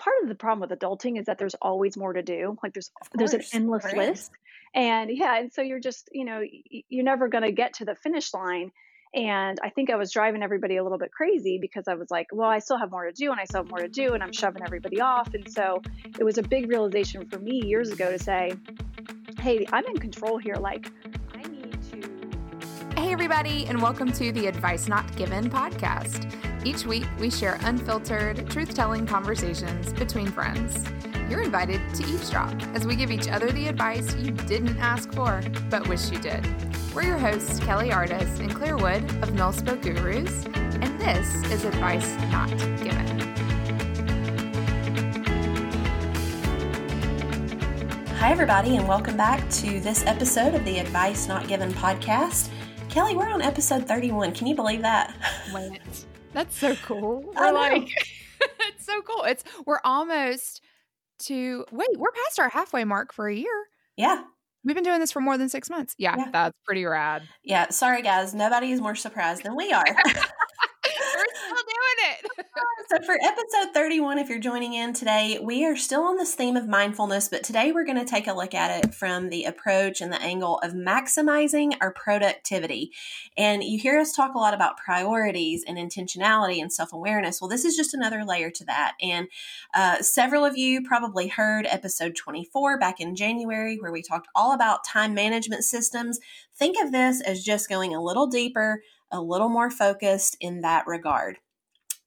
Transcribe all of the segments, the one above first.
part of the problem with adulting is that there's always more to do. Like there's there's an endless list. And yeah, and so you're just, you know, you're never going to get to the finish line. And I think I was driving everybody a little bit crazy because I was like, well, I still have more to do and I still have more to do and I'm shoving everybody off. And so it was a big realization for me years ago to say, hey, I'm in control here. Like, I need to. Hey, everybody, and welcome to the Advice Not Given podcast. Each week, we share unfiltered, truth telling conversations between friends. You're invited to eavesdrop as we give each other the advice you didn't ask for, but wish you did. We're your hosts, Kelly Artis and Claire Wood of Milspo Gurus, and this is Advice Not Given. Hi, everybody, and welcome back to this episode of the Advice Not Given podcast. Kelly, we're on episode 31. Can you believe that? Wait. That's so cool. We're like, it's so cool. It's we're almost to wait. We're past our halfway mark for a year. Yeah, we've been doing this for more than six months. Yeah, yeah. that's pretty rad. Yeah, sorry guys, nobody is more surprised than we are. it. so, for episode 31, if you're joining in today, we are still on this theme of mindfulness, but today we're going to take a look at it from the approach and the angle of maximizing our productivity. And you hear us talk a lot about priorities and intentionality and self awareness. Well, this is just another layer to that. And uh, several of you probably heard episode 24 back in January, where we talked all about time management systems. Think of this as just going a little deeper a little more focused in that regard.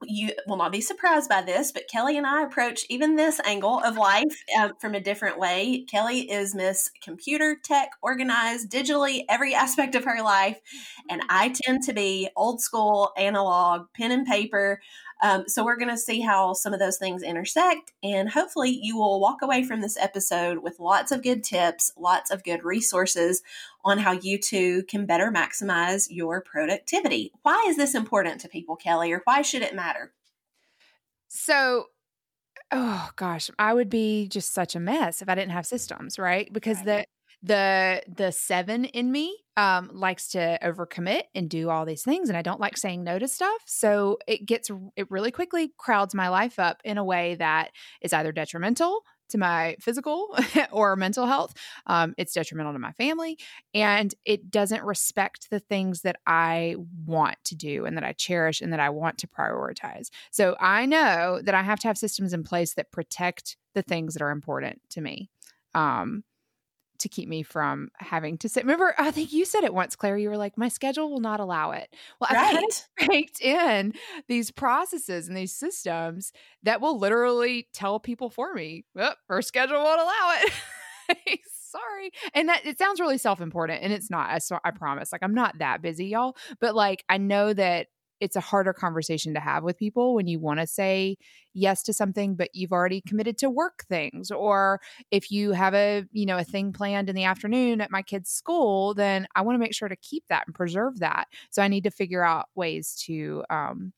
You will not be surprised by this, but Kelly and I approach even this angle of life um, from a different way. Kelly is Miss Computer Tech, organized digitally, every aspect of her life. And I tend to be old school, analog, pen and paper. Um, so we're going to see how some of those things intersect, and hopefully you will walk away from this episode with lots of good tips, lots of good resources on how you too can better maximize your productivity. Why is this important to people, Kelly, or why should it matter? So, oh gosh, I would be just such a mess if I didn't have systems, right? Because right. the the the seven in me um likes to overcommit and do all these things and i don't like saying no to stuff. So it gets it really quickly crowds my life up in a way that is either detrimental to my physical or mental health um, it's detrimental to my family and it doesn't respect the things that i want to do and that i cherish and that i want to prioritize. So i know that i have to have systems in place that protect the things that are important to me um, to keep me from having to sit. Remember, I think you said it once, Claire. You were like, "My schedule will not allow it." Well, I've kind of baked in these processes and these systems that will literally tell people for me, oh, "Her schedule won't allow it." Sorry, and that it sounds really self-important, and it's not. I, I promise. Like I'm not that busy, y'all. But like I know that it's a harder conversation to have with people when you want to say yes to something but you've already committed to work things or if you have a you know a thing planned in the afternoon at my kids school then i want to make sure to keep that and preserve that. So i need to figure out ways to um,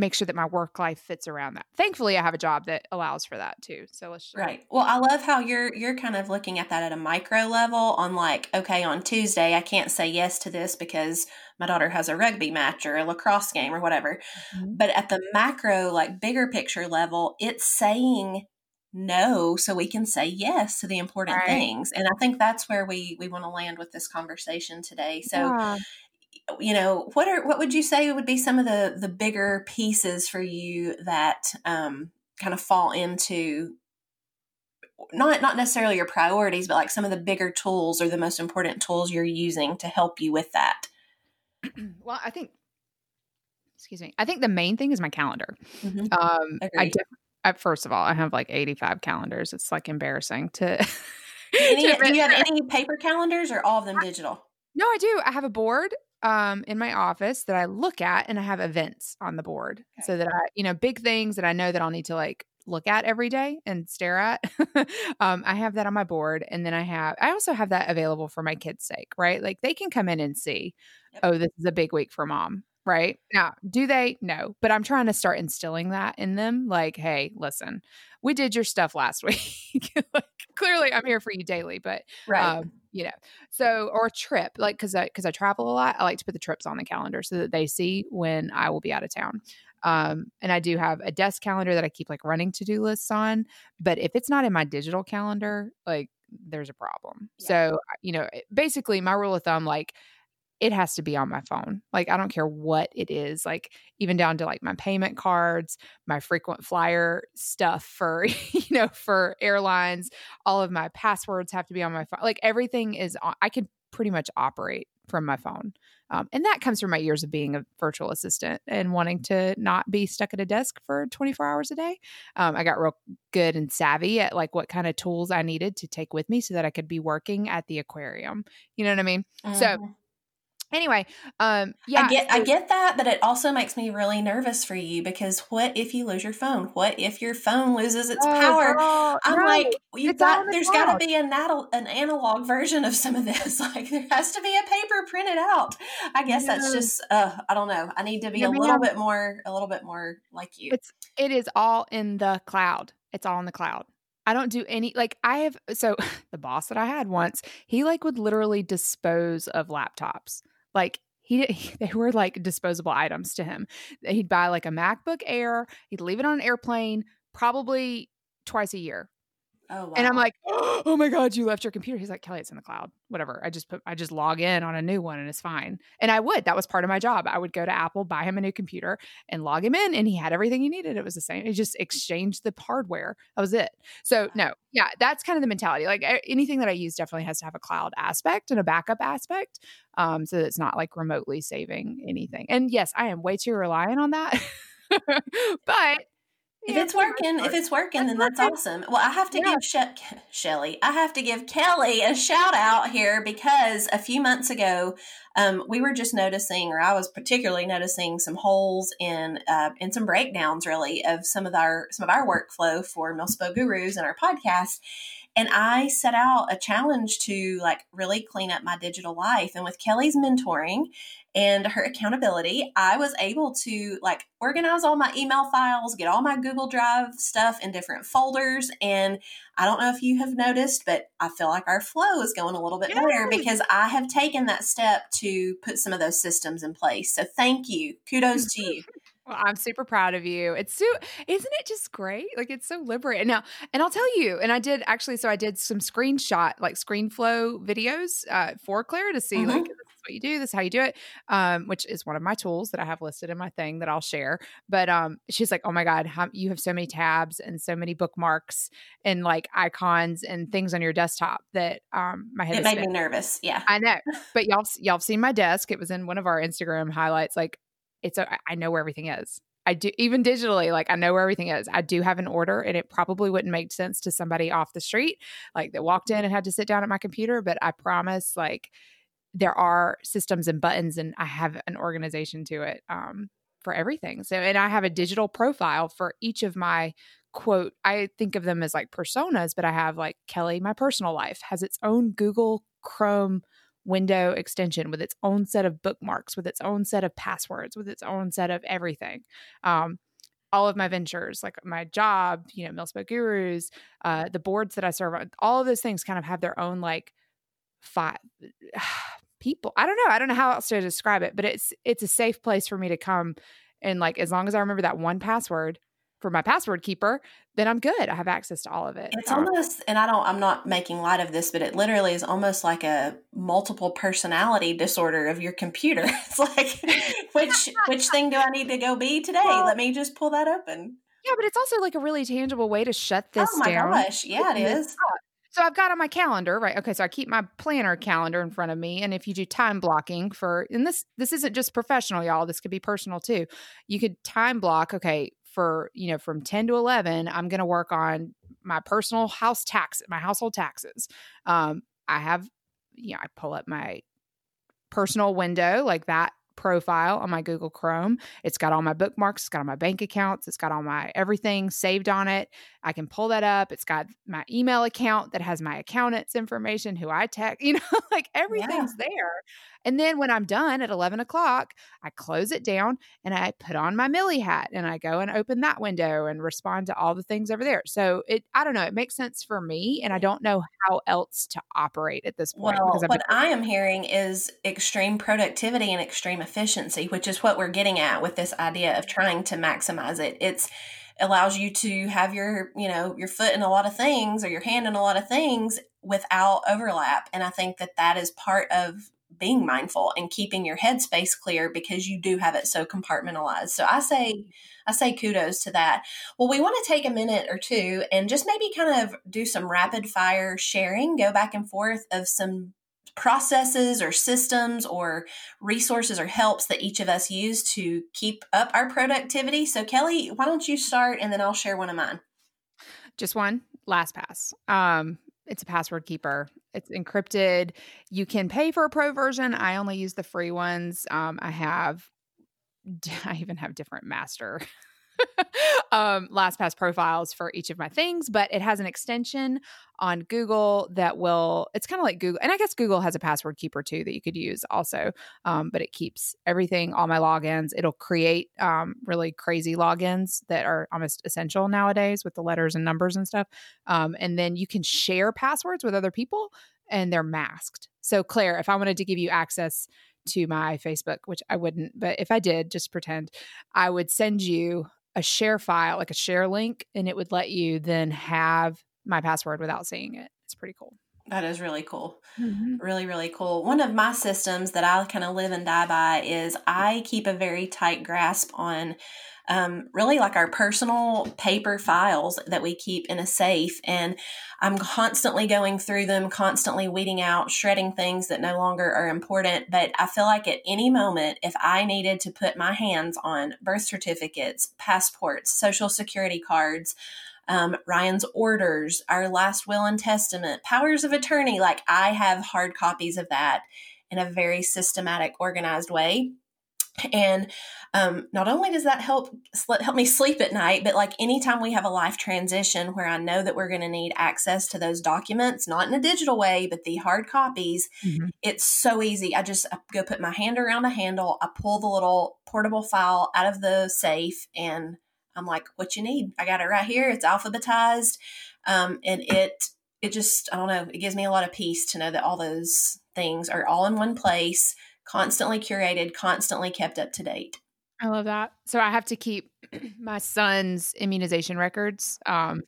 make sure that my work life fits around that. Thankfully, I have a job that allows for that too. So let's right. Well, I love how you're you're kind of looking at that at a micro level. On like, okay, on Tuesday, I can't say yes to this because my daughter has a rugby match or a lacrosse game or whatever. Mm-hmm. But at the macro, like bigger picture level, it's saying no so we can say yes to the important right. things and i think that's where we we want to land with this conversation today so yeah you know what are what would you say would be some of the the bigger pieces for you that um, kind of fall into not not necessarily your priorities but like some of the bigger tools or the most important tools you're using to help you with that? Well i think excuse me i think the main thing is my calendar. Mm-hmm. um i def- I, first of all i have like 85 calendars. It's like embarrassing to, any, to do you have any paper calendars or all of them digital? No, I do. I have a board um, in my office that I look at and I have events on the board okay. so that I, you know, big things that I know that I'll need to like look at every day and stare at. um, I have that on my board. And then I have, I also have that available for my kids' sake, right? Like they can come in and see, yep. oh, this is a big week for mom. Right now, do they? No, but I'm trying to start instilling that in them. Like, hey, listen, we did your stuff last week. like, clearly, I'm here for you daily, but right. Um, you know so or a trip like because i because i travel a lot i like to put the trips on the calendar so that they see when i will be out of town Um, and I do have a desk calendar that I keep like running to do lists on. But if it's not in my digital calendar, like there's a problem. Yeah. So, you know, basically my rule of thumb, like it has to be on my phone. Like I don't care what it is, like even down to like my payment cards, my frequent flyer stuff for, you know, for airlines, all of my passwords have to be on my phone. Like everything is on, I can pretty much operate from my phone. Um, and that comes from my years of being a virtual assistant and wanting to not be stuck at a desk for 24 hours a day. Um, I got real good and savvy at like what kind of tools I needed to take with me so that I could be working at the aquarium. You know what I mean? Mm-hmm. So anyway um yeah i get i get that but it also makes me really nervous for you because what if you lose your phone what if your phone loses its oh, power girl, i'm right. like you got there's got to be a nat- an analog version of some of this like there has to be a paper printed out i guess yeah. that's just uh i don't know i need to be a little bit more a little bit more like you it's it is all in the cloud it's all in the cloud I don't do any like I have so the boss that I had once, he like would literally dispose of laptops. Like he, they were like disposable items to him. He'd buy like a MacBook Air, he'd leave it on an airplane probably twice a year. Oh, wow. And I'm like, oh my God, you left your computer. He's like, Kelly, it's in the cloud. Whatever. I just put, I just log in on a new one and it's fine. And I would, that was part of my job. I would go to Apple, buy him a new computer and log him in and he had everything he needed. It was the same. He just exchanged the hardware. That was it. So no, yeah, that's kind of the mentality. Like anything that I use definitely has to have a cloud aspect and a backup aspect. Um, so it's not like remotely saving anything. And yes, I am way too reliant on that. but if it's working, if it's working, then that's awesome. Well, I have to yeah. give she- Shelly, I have to give Kelly a shout out here because a few months ago, um, we were just noticing, or I was particularly noticing some holes in uh, in some breakdowns, really, of some of our some of our workflow for Milspo Gurus and our podcast. And I set out a challenge to like really clean up my digital life. And with Kelly's mentoring and her accountability, I was able to like organize all my email files, get all my Google Drive stuff in different folders. And I don't know if you have noticed, but I feel like our flow is going a little bit better because I have taken that step to put some of those systems in place. So thank you. Kudos to you. Well, I'm super proud of you. It's so, isn't it just great? Like it's so liberating. Now, and I'll tell you, and I did actually, so I did some screenshot, like ScreenFlow videos uh, for Claire to see, mm-hmm. like, what you do, this is how you do it, um, which is one of my tools that I have listed in my thing that I'll share. But um, she's like, oh my God, how, you have so many tabs and so many bookmarks and like icons and things on your desktop that um, my head It made spinning. me nervous. Yeah. I know. But y'all, y'all have seen my desk. It was in one of our Instagram highlights. Like, it's a, I know where everything is. I do even digitally, like I know where everything is. I do have an order, and it probably wouldn't make sense to somebody off the street, like that walked in and had to sit down at my computer. But I promise, like there are systems and buttons and I have an organization to it um, for everything. So, and I have a digital profile for each of my quote, I think of them as like personas, but I have like Kelly, my personal life has its own Google Chrome window extension with its own set of bookmarks, with its own set of passwords, with its own set of everything. Um, all of my ventures, like my job, you know, Milspo Gurus, uh, the boards that I serve on, all of those things kind of have their own like five people. I don't know. I don't know how else to describe it, but it's it's a safe place for me to come and like as long as I remember that one password for my password keeper, then I'm good. I have access to all of it. It's um, almost and I don't I'm not making light of this, but it literally is almost like a multiple personality disorder of your computer. It's like which which thing do I need to go be today? Well, Let me just pull that open. Yeah, but it's also like a really tangible way to shut this oh my down. gosh. Yeah, it is. So I've got on my calendar, right? Okay, so I keep my planner calendar in front of me, and if you do time blocking for, and this this isn't just professional, y'all. This could be personal too. You could time block. Okay, for you know from 10 to 11 i'm going to work on my personal house tax my household taxes um i have you know i pull up my personal window like that profile on my Google Chrome. It's got all my bookmarks, it's got all my bank accounts, it's got all my everything saved on it. I can pull that up. It's got my email account that has my accountant's information, who I text, you know, like everything's yeah. there. And then when I'm done at 11 o'clock, I close it down and I put on my Millie hat and I go and open that window and respond to all the things over there. So it, I don't know, it makes sense for me. And I don't know how else to operate at this point. Well, what I am hearing is extreme productivity and extreme efficiency, which is what we're getting at with this idea of trying to maximize it. It's, allows you to have your you know your foot in a lot of things or your hand in a lot of things without overlap and i think that that is part of being mindful and keeping your headspace clear because you do have it so compartmentalized. So I say I say kudos to that. Well, we want to take a minute or two and just maybe kind of do some rapid fire sharing, go back and forth of some processes or systems or resources or helps that each of us use to keep up our productivity. So Kelly, why don't you start and then I'll share one of mine. Just one LastPass. Um, it's a password keeper. It's encrypted. You can pay for a pro version. I only use the free ones. Um, I have, I even have different master um, LastPass profiles for each of my things, but it has an extension on Google that will, it's kind of like Google. And I guess Google has a password keeper too that you could use also, um, but it keeps everything, all my logins. It'll create um, really crazy logins that are almost essential nowadays with the letters and numbers and stuff. Um, and then you can share passwords with other people and they're masked. So, Claire, if I wanted to give you access, to my Facebook, which I wouldn't, but if I did, just pretend, I would send you a share file, like a share link, and it would let you then have my password without seeing it. It's pretty cool. That is really cool. Mm-hmm. Really, really cool. One of my systems that I kind of live and die by is I keep a very tight grasp on um, really like our personal paper files that we keep in a safe. And I'm constantly going through them, constantly weeding out, shredding things that no longer are important. But I feel like at any moment, if I needed to put my hands on birth certificates, passports, social security cards, um, Ryan's orders, our last will and testament, powers of attorney, like I have hard copies of that in a very systematic, organized way. And um, not only does that help help me sleep at night, but like anytime we have a life transition where I know that we're going to need access to those documents, not in a digital way, but the hard copies, mm-hmm. it's so easy. I just I go put my hand around a handle, I pull the little portable file out of the safe, and I'm like, "What you need? I got it right here. It's alphabetized, um, and it it just I don't know. It gives me a lot of peace to know that all those things are all in one place." constantly curated, constantly kept up to date. I love that. So I have to keep my son's immunization records um,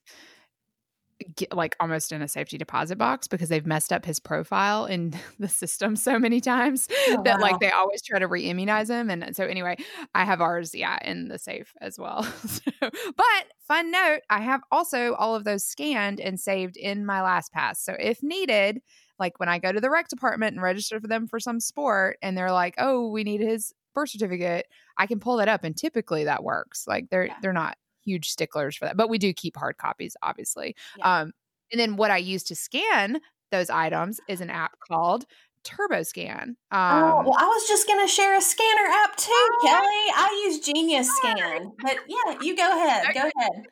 get, like almost in a safety deposit box because they've messed up his profile in the system so many times oh, that wow. like they always try to re-immunize him and so anyway i have ours yeah in the safe as well so, but fun note i have also all of those scanned and saved in my LastPass so if needed like when I go to the rec department and register for them for some sport and they're like, "Oh, we need his birth certificate." I can pull that up and typically that works. Like they're yeah. they're not huge sticklers for that, but we do keep hard copies obviously. Yeah. Um and then what I use to scan those items is an app called TurboScan. Oh, um, oh, well, I was just going to share a scanner app too, oh, Kelly. I use Genius Scan. But yeah, you go ahead. Go ahead.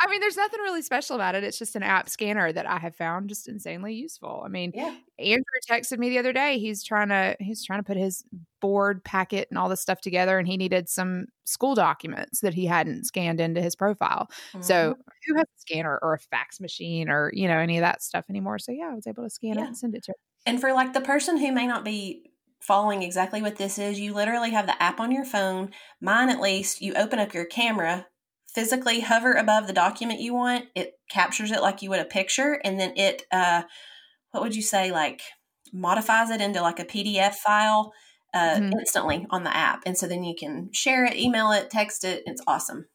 I mean, there's nothing really special about it. It's just an app scanner that I have found just insanely useful. I mean, yeah. Andrew texted me the other day. He's trying to he's trying to put his board packet and all this stuff together, and he needed some school documents that he hadn't scanned into his profile. Mm-hmm. So, who has a scanner or a fax machine or you know any of that stuff anymore? So, yeah, I was able to scan yeah. it and send it to. Him. And for like the person who may not be following exactly what this is, you literally have the app on your phone. Mine, at least, you open up your camera physically hover above the document you want, it captures it like you would a picture, and then it, uh, what would you say, like modifies it into like a PDF file uh, mm-hmm. instantly on the app. And so then you can share it, email it, text it. It's awesome.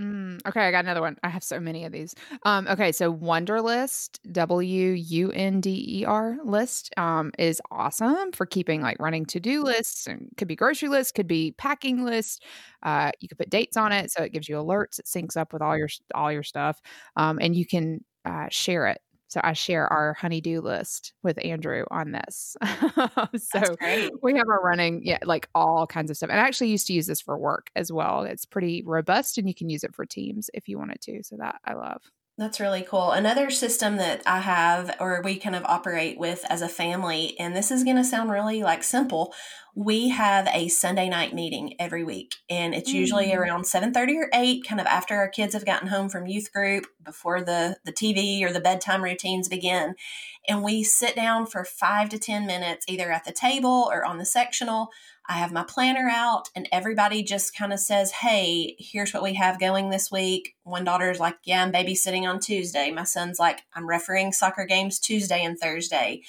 Mm, okay, I got another one. I have so many of these. Um, okay, so Wunderlist, W U N D E R list, um, is awesome for keeping like running to do lists and could be grocery lists, could be packing lists. Uh, you could put dates on it, so it gives you alerts. It syncs up with all your all your stuff, um, and you can uh, share it so I share our honeydew list with Andrew on this. so we have our running, yeah, like all kinds of stuff. And I actually used to use this for work as well. It's pretty robust and you can use it for teams if you wanted to. So that I love. That's really cool. Another system that I have, or we kind of operate with as a family, and this is going to sound really like simple. We have a Sunday night meeting every week, and it's usually mm. around seven thirty or eight, kind of after our kids have gotten home from youth group, before the the TV or the bedtime routines begin, and we sit down for five to ten minutes, either at the table or on the sectional I have my planner out and everybody just kind of says, Hey, here's what we have going this week. One daughter's like, Yeah, I'm babysitting on Tuesday. My son's like, I'm refereeing soccer games Tuesday and Thursday.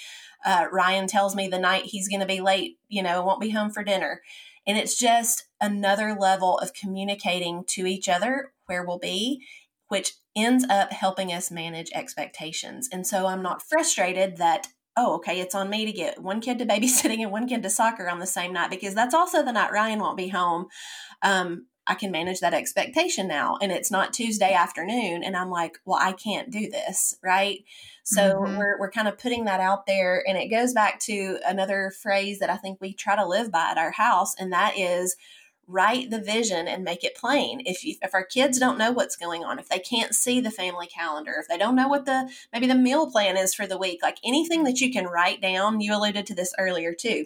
Uh, Ryan tells me the night he's going to be late, you know, won't be home for dinner. And it's just another level of communicating to each other where we'll be, which ends up helping us manage expectations. And so I'm not frustrated that oh, okay, it's on me to get one kid to babysitting and one kid to soccer on the same night because that's also the night Ryan won't be home. Um, I can manage that expectation now. And it's not Tuesday afternoon. And I'm like, well, I can't do this. Right. So mm-hmm. we're, we're kind of putting that out there. And it goes back to another phrase that I think we try to live by at our house. And that is write the vision and make it plain. If you, if our kids don't know what's going on, if they can't see the family calendar, if they don't know what the maybe the meal plan is for the week, like anything that you can write down, you alluded to this earlier too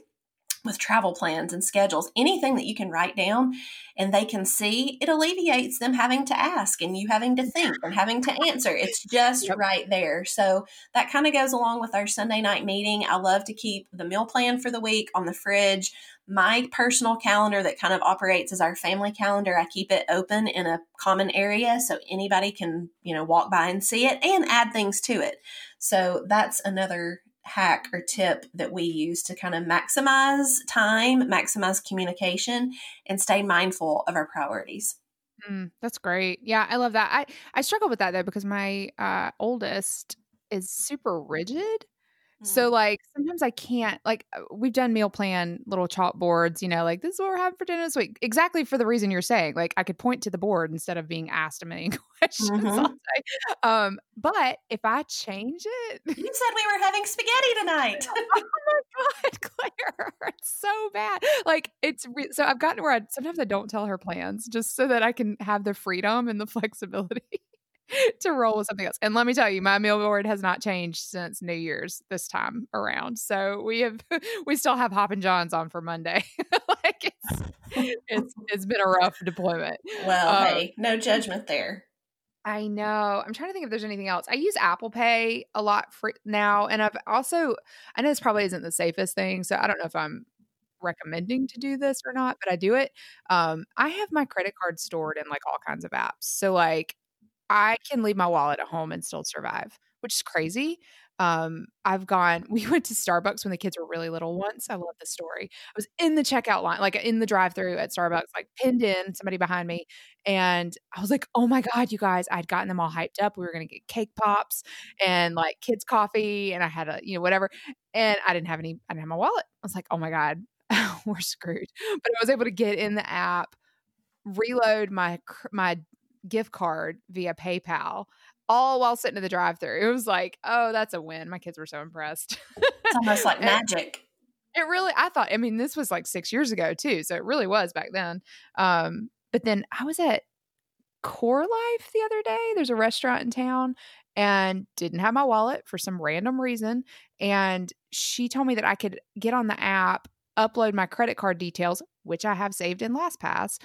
with travel plans and schedules, anything that you can write down and they can see, it alleviates them having to ask and you having to think and having to answer. It's just yep. right there. So that kind of goes along with our Sunday night meeting. I love to keep the meal plan for the week on the fridge. My personal calendar that kind of operates as our family calendar, I keep it open in a common area so anybody can, you know, walk by and see it and add things to it. So that's another hack or tip that we use to kind of maximize time, maximize communication, and stay mindful of our priorities. Mm, that's great. Yeah, I love that. I I struggle with that though because my uh, oldest is super rigid so mm. like sometimes I can't like uh, we've done meal plan little chalkboards, you know, like this is what we're having for dinner this week. Exactly for the reason you're saying. Like I could point to the board instead of being asked a million questions. Mm-hmm. Um, but if I change it, you said we were having spaghetti tonight. oh my god, Claire, it's so bad. Like it's re- so I've gotten where I sometimes I don't tell her plans just so that I can have the freedom and the flexibility. to roll with something else. And let me tell you, my meal board has not changed since New Year's this time around. So we have we still have Hoppin' Johns on for Monday. like it's, it's it's been a rough deployment. Well, um, hey, no judgment there. I know. I'm trying to think if there's anything else. I use Apple Pay a lot for now, and I've also I know this probably isn't the safest thing, so I don't know if I'm recommending to do this or not, but I do it. Um, I have my credit card stored in like all kinds of apps. So like I can leave my wallet at home and still survive, which is crazy. Um, I've gone, we went to Starbucks when the kids were really little once. I love the story. I was in the checkout line, like in the drive through at Starbucks, like pinned in, somebody behind me. And I was like, oh my God, you guys, I'd gotten them all hyped up. We were going to get cake pops and like kids' coffee. And I had a, you know, whatever. And I didn't have any, I didn't have my wallet. I was like, oh my God, we're screwed. But I was able to get in the app, reload my, my gift card via PayPal, all while sitting in the drive through. It was like, oh, that's a win. My kids were so impressed. It's almost like magic. It really, I thought, I mean, this was like six years ago too. So it really was back then. Um, but then I was at CoreLife the other day. There's a restaurant in town and didn't have my wallet for some random reason. And she told me that I could get on the app, upload my credit card details, which I have saved in LastPass,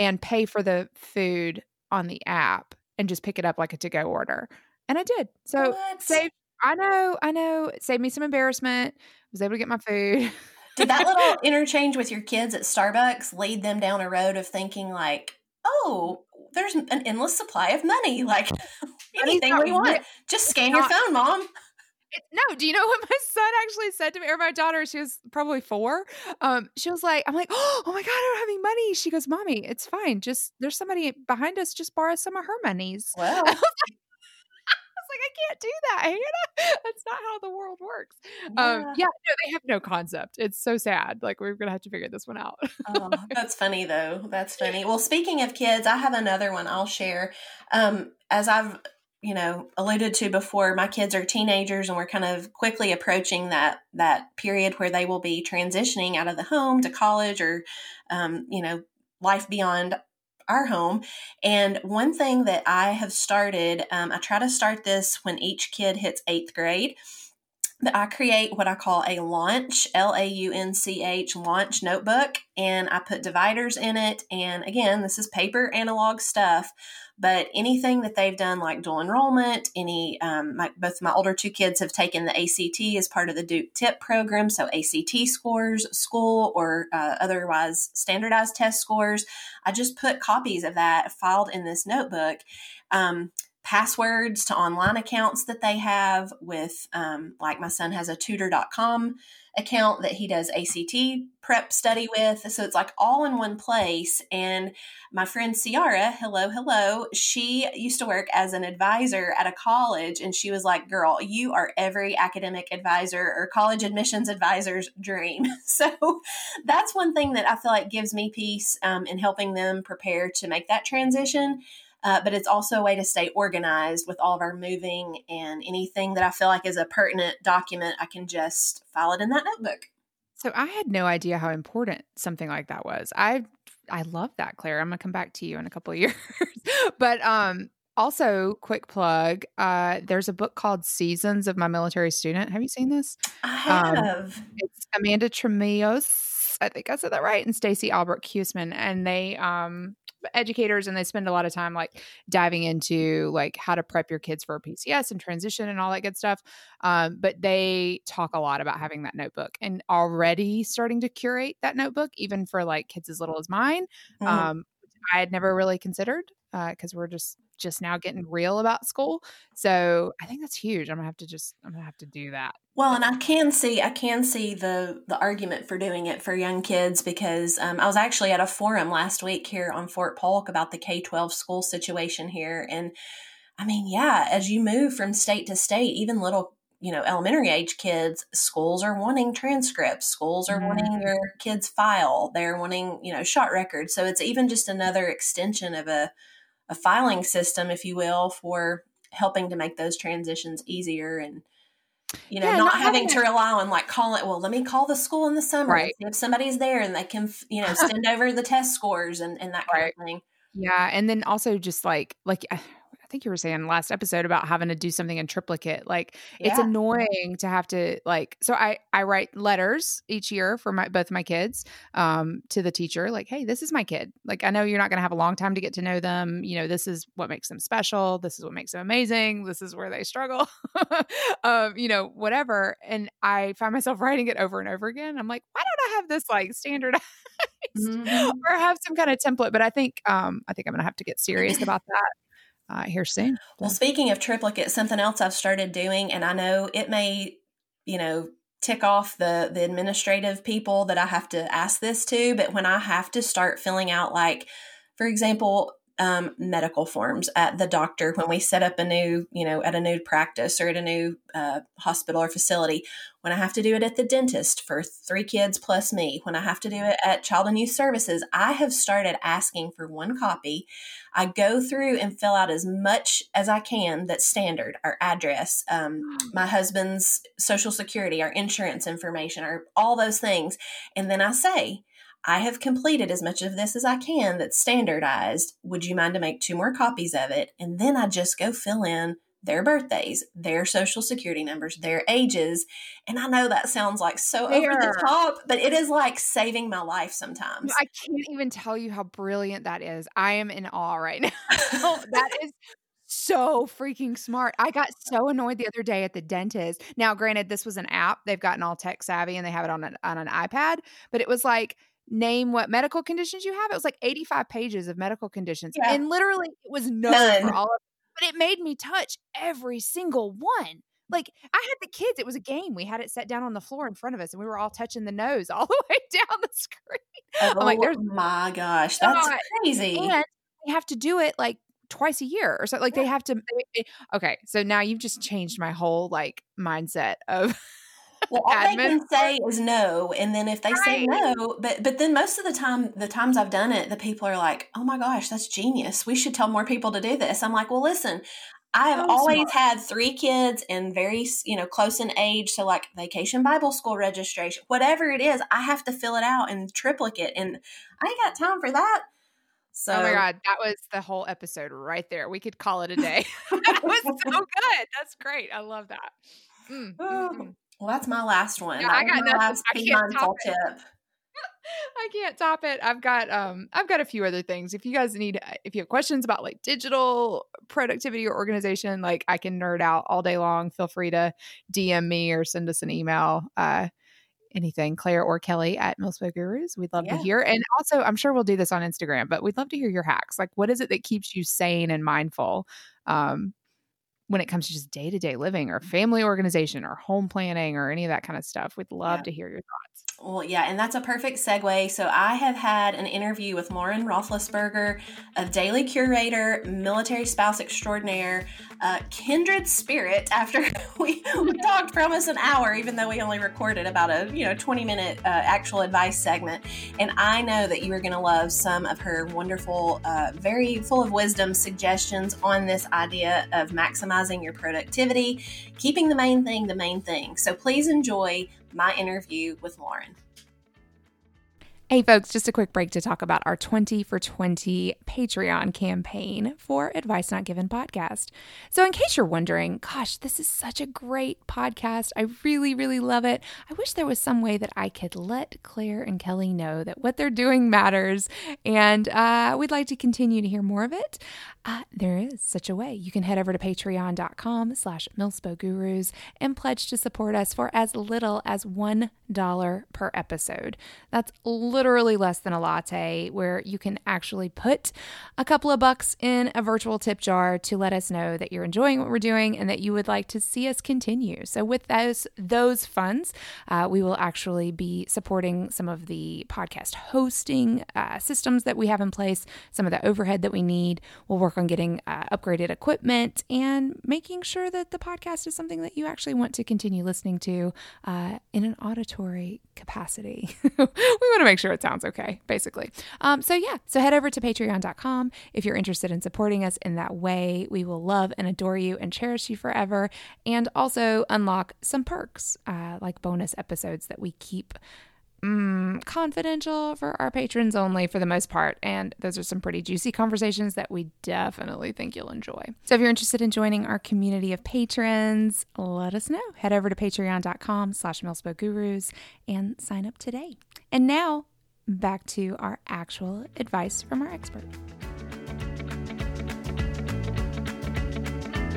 and pay for the food on the app and just pick it up like a to go order. And I did. So what? saved I know, I know, saved me some embarrassment. I was able to get my food. did that little interchange with your kids at Starbucks lead them down a road of thinking like, "Oh, there's an endless supply of money. Like anything we want. Just scan your phone, mom." It, no, do you know what my son actually said to me or my daughter? She was probably four. Um, she was like, I'm like, oh my God, I don't have any money. She goes, Mommy, it's fine. Just there's somebody behind us, just borrow some of her monies. Well. I was like, I can't do that, Hannah. That's not how the world works. Yeah. Um, yeah, no, they have no concept. It's so sad. Like we're gonna have to figure this one out. oh, that's funny though. That's funny. Well, speaking of kids, I have another one I'll share. Um, as I've you know alluded to before my kids are teenagers and we're kind of quickly approaching that that period where they will be transitioning out of the home to college or um, you know life beyond our home and one thing that i have started um, i try to start this when each kid hits eighth grade that I create what I call a launch, L A U N C H, launch notebook, and I put dividers in it. And again, this is paper analog stuff, but anything that they've done, like dual enrollment, any, um, my, both my older two kids have taken the ACT as part of the Duke TIP program. So ACT scores, school, or uh, otherwise standardized test scores. I just put copies of that filed in this notebook. Um, passwords to online accounts that they have with um, like my son has a tutor.com account that he does act prep study with. So it's like all in one place. And my friend ciara hello hello she used to work as an advisor at a college and she was like girl you are every academic advisor or college admissions advisor's dream. So that's one thing that i feel like gives me peace um, in helping them prepare to make that transition uh, but it's also a way to stay organized with all of our moving and anything that I feel like is a pertinent document, I can just file it in that notebook. So I had no idea how important something like that was. I I love that, Claire. I'm gonna come back to you in a couple of years. but um also quick plug uh there's a book called seasons of my military student have you seen this i um, have um, it's amanda Trimillos i think i said that right and stacy Allsbrook Huisman, and they um educators and they spend a lot of time like diving into like how to prep your kids for a PCS and transition and all that good stuff. Um, but they talk a lot about having that notebook and already starting to curate that notebook, even for like kids as little as mine. Mm-hmm. Um, I had never really considered because uh, we're just just now getting real about school. So I think that's huge. I'm gonna have to just I'm gonna have to do that. Well, and I can see I can see the the argument for doing it for young kids because um, I was actually at a forum last week here on Fort Polk about the K twelve school situation here, and I mean, yeah, as you move from state to state, even little you know elementary age kids schools are wanting transcripts schools are mm-hmm. wanting their kids file they're wanting you know shot records so it's even just another extension of a a filing system, if you will, for helping to make those transitions easier and you know yeah, not, not, having, having to rely on like call it well let me call the school in the summer right. if somebody's there and they can you know send over the test scores and, and that kind right. of thing yeah and then also just like like think you were saying last episode about having to do something in triplicate. Like yeah. it's annoying to have to like so I I write letters each year for my both my kids um to the teacher like hey, this is my kid. Like I know you're not going to have a long time to get to know them. You know, this is what makes them special. This is what makes them amazing. This is where they struggle. um, you know, whatever. And I find myself writing it over and over again. I'm like, why don't I have this like standardized mm-hmm. or have some kind of template? But I think um I think I'm going to have to get serious about that uh, here soon. Well, speaking of triplicate, something else I've started doing, and I know it may, you know, tick off the the administrative people that I have to ask this to, but when I have to start filling out, like, for example, um, medical forms at the doctor when we set up a new, you know, at a new practice or at a new uh, hospital or facility. When I have to do it at the dentist for three kids plus me, when I have to do it at Child and Youth Services, I have started asking for one copy. I go through and fill out as much as I can that's standard our address, um, my husband's social security, our insurance information, or all those things. And then I say, I have completed as much of this as I can that's standardized. Would you mind to make two more copies of it? And then I just go fill in their birthdays, their social security numbers, their ages. And I know that sounds like so over the top, but it is like saving my life sometimes. I can't even tell you how brilliant that is. I am in awe right now. that is so freaking smart. I got so annoyed the other day at the dentist. Now, granted, this was an app. They've gotten all tech savvy and they have it on an, on an iPad, but it was like, name what medical conditions you have. It was like 85 pages of medical conditions. Yeah. And literally it was none, none. for all of but it made me touch every single one. Like I had the kids, it was a game. We had it set down on the floor in front of us, and we were all touching the nose all the way down the screen. Oh I'm like, oh "There's my gosh, that's God. crazy!" And they have to do it like twice a year or so. Like yeah. they have to. Okay, so now you've just changed my whole like mindset of well, all they can say is no, and then if they right. say no, but but then most of the time, the times I've done it, the people are like, "Oh my gosh, that's genius! We should tell more people to do this." I'm like, "Well, listen, I have always smart. had three kids and very, you know, close in age. So, like vacation Bible school registration, whatever it is, I have to fill it out in triplicate. And I ain't got time for that. So, oh my God, that was the whole episode right there. We could call it a day. that was so good. That's great. I love that. Mm, mm, mm. Well, that's my last one. Yeah, I got my last I can't top tip. I can't top it. I've got um I've got a few other things. If you guys need uh, if you have questions about like digital productivity or organization, like I can nerd out all day long. Feel free to DM me or send us an email. Uh anything, Claire or Kelly at Milspo Gurus. We'd love yeah. to hear. And also, I'm sure we'll do this on Instagram, but we'd love to hear your hacks. Like, what is it that keeps you sane and mindful? Um, when it comes to just day to day living or mm-hmm. family organization or home planning or any of that kind of stuff. We'd love yeah. to hear your thoughts. Well, yeah, and that's a perfect segue. So I have had an interview with Lauren Roethlisberger, a daily curator, military spouse extraordinaire, kindred spirit. After we, we talked for almost an hour, even though we only recorded about a you know twenty minute uh, actual advice segment, and I know that you are going to love some of her wonderful, uh, very full of wisdom suggestions on this idea of maximizing your productivity, keeping the main thing the main thing. So please enjoy my interview with Lauren. Hey, folks, just a quick break to talk about our 20 for 20 Patreon campaign for Advice Not Given podcast. So, in case you're wondering, gosh, this is such a great podcast. I really, really love it. I wish there was some way that I could let Claire and Kelly know that what they're doing matters and uh, we'd like to continue to hear more of it. Uh, there is such a way. You can head over to patreon.com slash gurus and pledge to support us for as little as $1 per episode. That's literally less than a latte, where you can actually put a couple of bucks in a virtual tip jar to let us know that you're enjoying what we're doing and that you would like to see us continue. So with those those funds, uh, we will actually be supporting some of the podcast hosting uh, systems that we have in place, some of the overhead that we need. We'll work work on getting uh, upgraded equipment and making sure that the podcast is something that you actually want to continue listening to uh, in an auditory capacity. we want to make sure it sounds okay, basically. Um, so, yeah, so head over to patreon.com if you're interested in supporting us in that way. We will love and adore you and cherish you forever, and also unlock some perks uh, like bonus episodes that we keep mm, confidential for our patrons only for the most part. And those are some pretty juicy conversations that we definitely think you'll enjoy. So if you're interested in joining our community of patrons, let us know. Head over to patreon.com slash gurus and sign up today. And now back to our actual advice from our expert.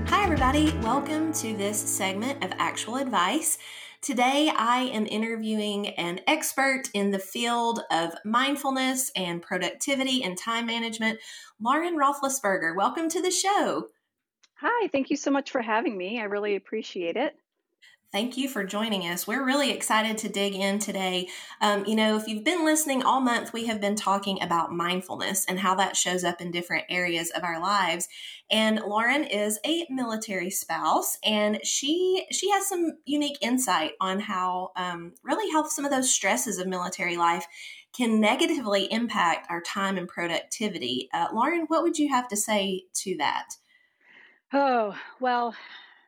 Hi, everybody. Welcome to this segment of actual advice. Today, I am interviewing an expert in the field of mindfulness and productivity and time management, Lauren Roethlisberger. Welcome to the show. Hi, thank you so much for having me. I really appreciate it. Thank you for joining us. We're really excited to dig in today. Um, you know, if you've been listening all month, we have been talking about mindfulness and how that shows up in different areas of our lives. And Lauren is a military spouse, and she she has some unique insight on how um, really how some of those stresses of military life can negatively impact our time and productivity. Uh, Lauren, what would you have to say to that? Oh well,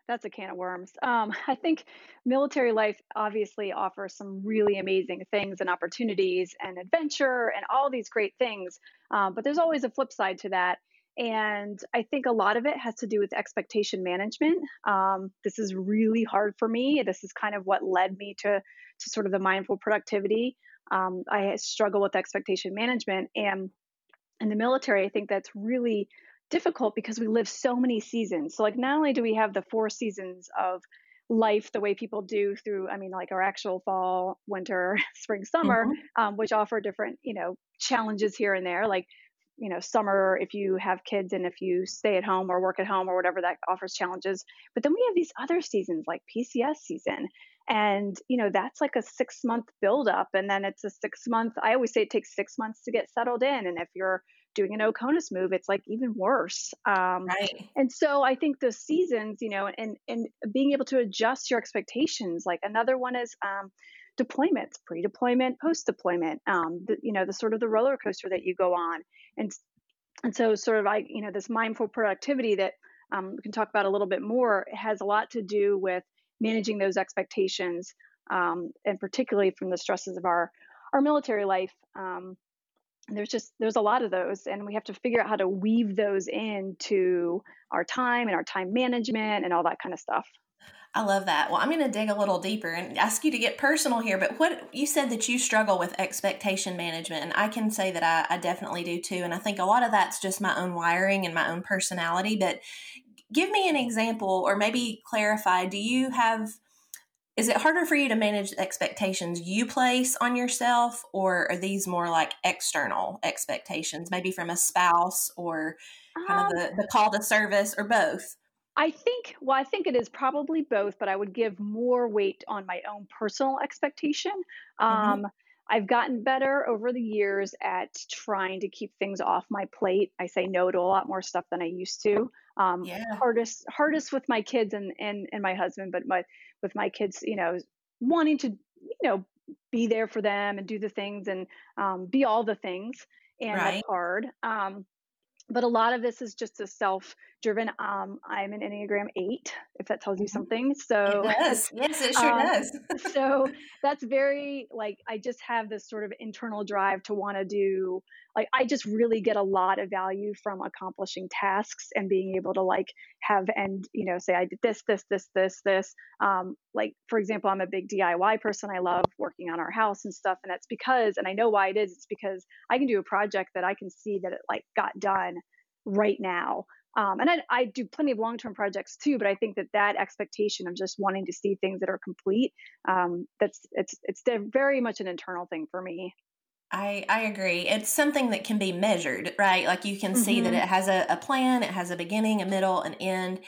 that's a can of worms. Um, I think military life obviously offers some really amazing things and opportunities and adventure and all these great things. Um, but there's always a flip side to that. And I think a lot of it has to do with expectation management. Um, this is really hard for me. This is kind of what led me to, to sort of the mindful productivity. Um, I struggle with expectation management. And in the military, I think that's really difficult because we live so many seasons. So like not only do we have the four seasons of life the way people do through i mean like our actual fall winter spring summer mm-hmm. um, which offer different you know challenges here and there like you know summer if you have kids and if you stay at home or work at home or whatever that offers challenges but then we have these other seasons like pcs season and you know that's like a six month build up and then it's a six month i always say it takes six months to get settled in and if you're doing an OCONUS move, it's like even worse. Um, right. And so I think the seasons, you know, and and being able to adjust your expectations. Like another one is um, deployments, pre-deployment, post-deployment. Um, the, you know, the sort of the roller coaster that you go on, and and so sort of I, you know, this mindful productivity that um, we can talk about a little bit more, has a lot to do with managing those expectations, um, and particularly from the stresses of our our military life. Um, there's just there's a lot of those, and we have to figure out how to weave those into our time and our time management and all that kind of stuff. I love that. Well, I'm going to dig a little deeper and ask you to get personal here. But what you said that you struggle with expectation management, and I can say that I, I, definitely do too. And I think a lot of that's just my own wiring and my own personality. But give me an example, or maybe clarify. Do you have? Is it harder for you to manage expectations you place on yourself, or are these more like external expectations, maybe from a spouse or kind um, of the, the call to service, or both? I think, well, I think it is probably both, but I would give more weight on my own personal expectation. Mm-hmm. Um, I've gotten better over the years at trying to keep things off my plate. I say no to a lot more stuff than I used to. Um, yeah. Hardest, hardest with my kids and, and and my husband, but my with my kids, you know, wanting to, you know, be there for them and do the things and um, be all the things, and right. that's hard. Um, but a lot of this is just a self driven um, i'm an enneagram 8 if that tells you mm-hmm. something. So it does. Yes it sure um, does. so that's very like i just have this sort of internal drive to want to do like i just really get a lot of value from accomplishing tasks and being able to like have and you know say i did this this this this this. Um, like for example i'm a big diy person. I love working on our house and stuff and that's because and i know why it is it's because i can do a project that i can see that it like got done right now um, and I, I, do plenty of long-term projects too, but I think that that expectation of just wanting to see things that are complete, um, that's it's it's very much an internal thing for me. I, I agree. It's something that can be measured, right? Like you can mm-hmm. see that mm-hmm. it has a, a, plan, it has a beginning, a middle, an end.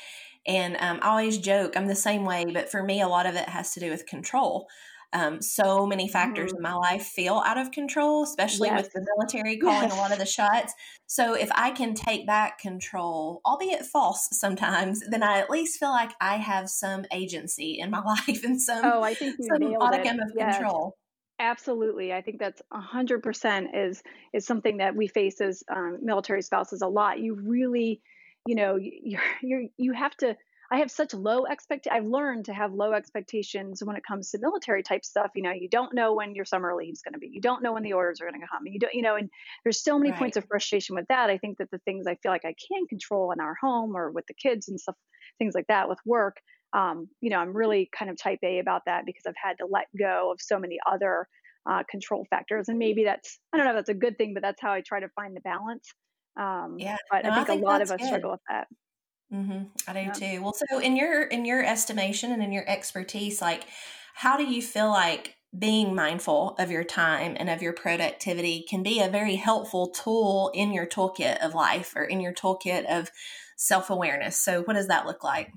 And um, I always joke, I'm the same way, but for me, a lot of it has to do with control. Um, so many factors mm-hmm. in my life feel out of control, especially yes. with the military calling yes. a lot of the shots. So if I can take back control, albeit false sometimes, then I at least feel like I have some agency in my life and some, oh, I think some modicum of yes. control. Absolutely, I think that's a hundred percent is is something that we face as um, military spouses a lot. You really, you know, you you you have to I have such low expect. I've learned to have low expectations when it comes to military type stuff. You know, you don't know when your summer leave is going to be. You don't know when the orders are going to come. You don't, you know, and there's so many right. points of frustration with that. I think that the things I feel like I can control in our home or with the kids and stuff, things like that with work. Um, you know, I'm really kind of type A about that because I've had to let go of so many other uh, control factors, and maybe that's I don't know if that's a good thing, but that's how I try to find the balance. Um, yeah, but no, I, think I, think a lot of us good. struggle with that. Mm-hmm. I do yeah. too. Well, so in your in your estimation and in your expertise, like how do you feel like being mindful of your time and of your productivity can be a very helpful tool in your toolkit of life or in your toolkit of self awareness? So, what does that look like?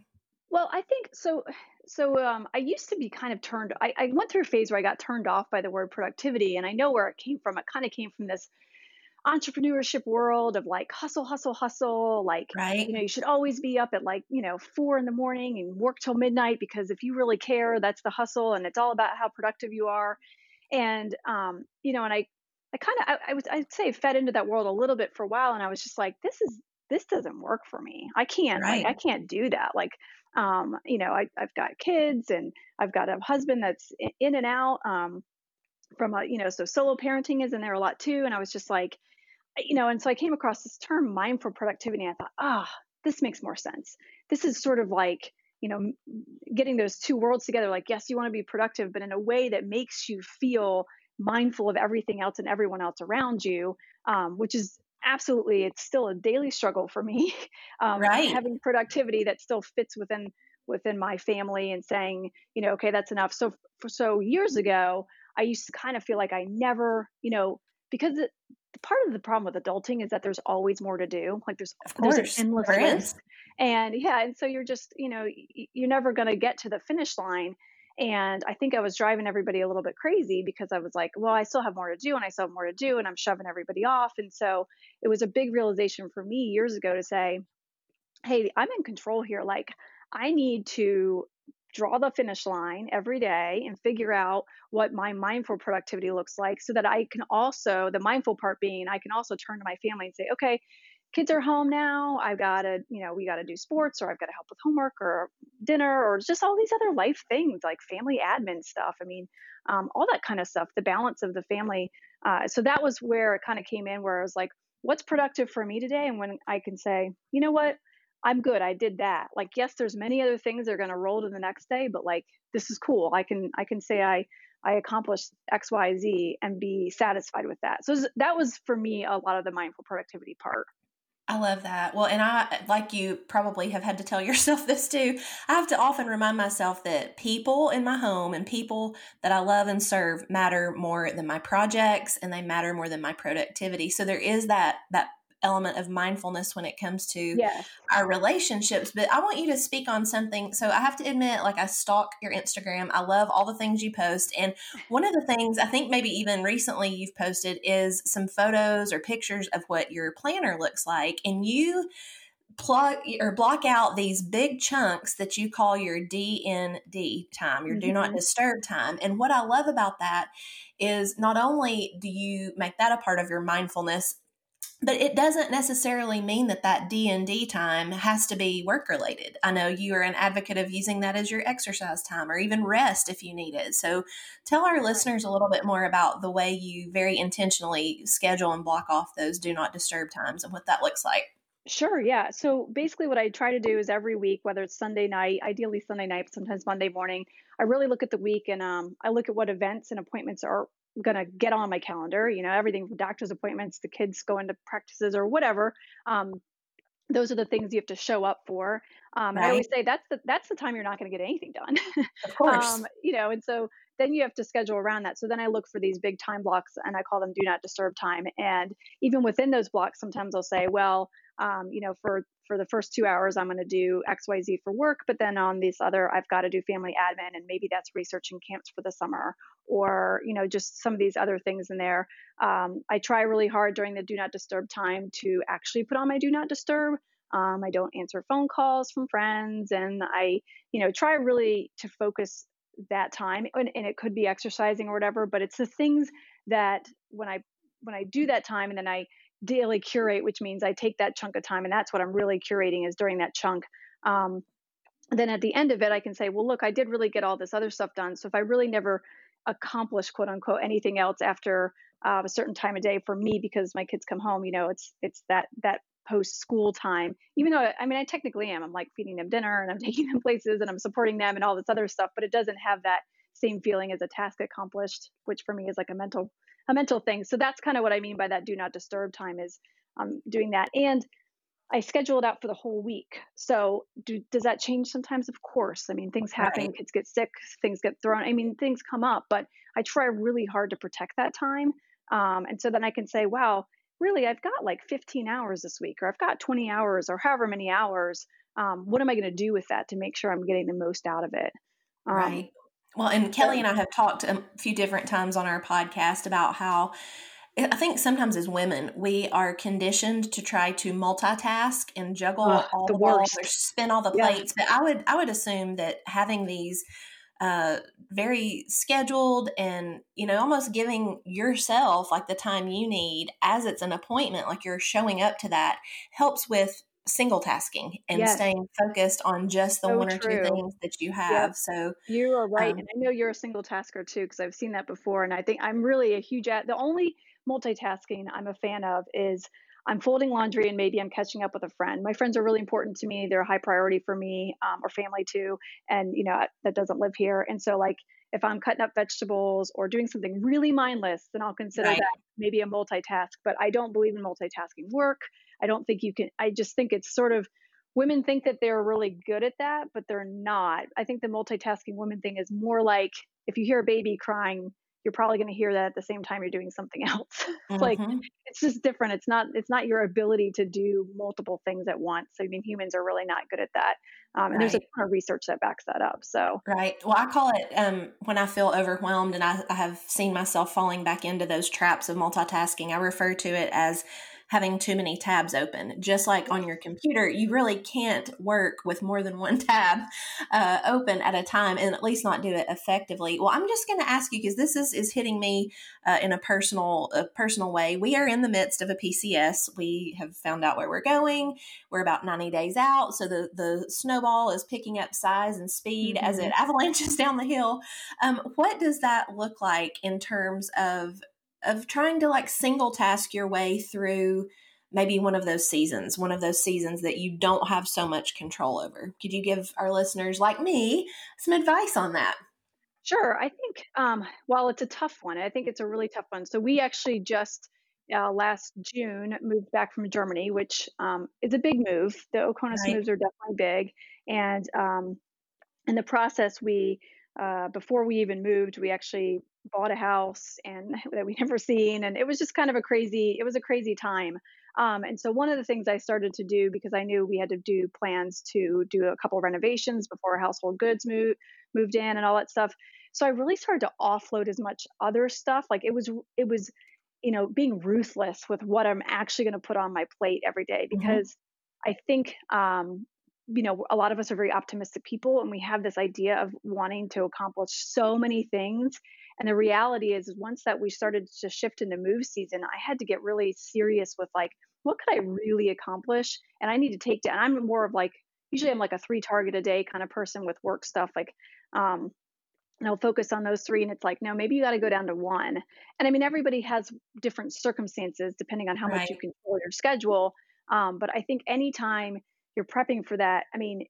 Well, I think so. So um, I used to be kind of turned. I, I went through a phase where I got turned off by the word productivity, and I know where it came from. It kind of came from this entrepreneurship world of like hustle, hustle, hustle. Like, right. you know, you should always be up at like, you know, four in the morning and work till midnight because if you really care, that's the hustle and it's all about how productive you are. And, um, you know, and I, I kind of, I, I was, I'd say fed into that world a little bit for a while. And I was just like, this is, this doesn't work for me. I can't, right. like, I can't do that. Like, um, you know, I, I've got kids and I've got a husband that's in and out. Um, from a, you know, so solo parenting is in there a lot too. And I was just like, you know, and so I came across this term mindful productivity. And I thought, ah, oh, this makes more sense. This is sort of like, you know, getting those two worlds together. Like, yes, you want to be productive, but in a way that makes you feel mindful of everything else and everyone else around you, um, which is absolutely, it's still a daily struggle for me. Um, right. Having productivity that still fits within within my family and saying, you know, okay, that's enough. So, for, so years ago, I used to kind of feel like I never, you know, because it, part of the problem with adulting is that there's always more to do. Like there's of course, there's an endless list. And yeah, and so you're just, you know, you're never going to get to the finish line. And I think I was driving everybody a little bit crazy because I was like, well, I still have more to do and I still have more to do and I'm shoving everybody off. And so it was a big realization for me years ago to say, hey, I'm in control here. Like I need to draw the finish line every day and figure out what my mindful productivity looks like so that I can also, the mindful part being, I can also turn to my family and say, okay, kids are home now. I've got to, you know, we got to do sports or I've got to help with homework or dinner or just all these other life things like family admin stuff. I mean, um, all that kind of stuff, the balance of the family. Uh, so that was where it kind of came in where I was like, what's productive for me today? And when I can say, you know what, I'm good. I did that. Like, yes, there's many other things that are going to roll to the next day, but like, this is cool. I can, I can say I, I accomplished X, Y, Z and be satisfied with that. So that was for me a lot of the mindful productivity part. I love that. Well, and I, like you probably have had to tell yourself this too. I have to often remind myself that people in my home and people that I love and serve matter more than my projects and they matter more than my productivity. So there is that, that element of mindfulness when it comes to yes. our relationships. But I want you to speak on something. So I have to admit, like I stalk your Instagram. I love all the things you post. And one of the things I think maybe even recently you've posted is some photos or pictures of what your planner looks like. And you plug or block out these big chunks that you call your DND time, your mm-hmm. do not mm-hmm. disturb time. And what I love about that is not only do you make that a part of your mindfulness but it doesn't necessarily mean that that d&d time has to be work related. I know you are an advocate of using that as your exercise time or even rest if you need it. So tell our listeners a little bit more about the way you very intentionally schedule and block off those do not disturb times and what that looks like. Sure, yeah. So basically, what I try to do is every week, whether it's Sunday night, ideally Sunday night, but sometimes Monday morning, I really look at the week and um, I look at what events and appointments are going to get on my calendar, you know, everything from doctor's appointments, the kids going to practices or whatever. Um, those are the things you have to show up for. Um, right. I always say that's the that's the time you're not going to get anything done. Of course, um, you know, and so then you have to schedule around that. So then I look for these big time blocks, and I call them do not disturb time. And even within those blocks, sometimes I'll say, well, um, you know, for for the first two hours, I'm going to do X, Y, Z for work, but then on this other, I've got to do family admin, and maybe that's researching camps for the summer, or you know, just some of these other things in there. Um, I try really hard during the do not disturb time to actually put on my do not disturb. Um, I don't answer phone calls from friends, and I, you know, try really to focus that time, and, and it could be exercising or whatever. But it's the things that when I when I do that time, and then I daily curate, which means I take that chunk of time, and that's what I'm really curating is during that chunk. Um, then at the end of it, I can say, well, look, I did really get all this other stuff done. So if I really never accomplish quote unquote anything else after uh, a certain time of day for me because my kids come home, you know, it's it's that that post school time. Even though I mean, I technically am. I'm like feeding them dinner and I'm taking them places and I'm supporting them and all this other stuff, but it doesn't have that same feeling as a task accomplished, which for me is like a mental a mental thing. So that's kind of what I mean by that do not disturb time is um, doing that. And I schedule it out for the whole week. So do, does that change sometimes? Of course. I mean, things happen, right. kids get sick, things get thrown. I mean, things come up, but I try really hard to protect that time. Um, and so then I can say, wow, really, I've got like 15 hours this week, or I've got 20 hours, or however many hours. Um, what am I going to do with that to make sure I'm getting the most out of it? Um, right. Well, and Kelly and I have talked a few different times on our podcast about how I think sometimes as women, we are conditioned to try to multitask and juggle all the, the balls or spin all the yeah. plates. But I would I would assume that having these uh, very scheduled and you know almost giving yourself like the time you need as it's an appointment, like you're showing up to that, helps with single tasking and yes. staying focused on just the so one or true. two things that you have. Yep. So you are right. Um, and I know you're a single tasker too, because I've seen that before. And I think I'm really a huge at the only multitasking I'm a fan of is I'm folding laundry and maybe I'm catching up with a friend. My friends are really important to me. They're a high priority for me um, or family too. And, you know, that doesn't live here. And so, like, if I'm cutting up vegetables or doing something really mindless, then I'll consider right. that maybe a multitask. But I don't believe in multitasking work. I don't think you can, I just think it's sort of, women think that they're really good at that, but they're not. I think the multitasking women thing is more like if you hear a baby crying, you're probably going to hear that at the same time you're doing something else. Mm-hmm. like it's just different. It's not it's not your ability to do multiple things at once. I mean, humans are really not good at that. Um, and right. there's a ton of research that backs that up. So right. Well, I call it um, when I feel overwhelmed and I, I have seen myself falling back into those traps of multitasking. I refer to it as having too many tabs open. Just like on your computer, you really can't work with more than one tab uh, open at a time and at least not do it effectively. Well, I'm just going to ask you because this is is hitting me uh, in a personal a personal way. We are in the midst of a PCS. We have found out where we're going. We're about 90 days out, so the the snowball is picking up size and speed mm-hmm. as it avalanches down the hill. Um, what does that look like in terms of of trying to like single task your way through maybe one of those seasons, one of those seasons that you don't have so much control over. Could you give our listeners like me some advice on that? Sure. I think um, while it's a tough one, I think it's a really tough one. So we actually just uh, last June moved back from Germany, which um, is a big move. The Oconus right. moves are definitely big, and um, in the process, we uh, before we even moved, we actually bought a house and that we never seen, and it was just kind of a crazy. It was a crazy time. Um, and so one of the things I started to do because I knew we had to do plans to do a couple renovations before household goods moved moved in and all that stuff. So I really started to offload as much other stuff. Like it was it was you know being ruthless with what I'm actually going to put on my plate every day mm-hmm. because mm-hmm. I think um, you know a lot of us are very optimistic people and we have this idea of wanting to accomplish so many things and the reality is, once that we started to shift into move season, I had to get really serious with like, what could I really accomplish? And I need to take down. I'm more of like, usually I'm like a three target a day kind of person with work stuff. Like, um, and I'll focus on those three. And it's like, no, maybe you got to go down to one. And I mean, everybody has different circumstances depending on how right. much you control your schedule. Um, but I think anytime you're prepping for that, I mean,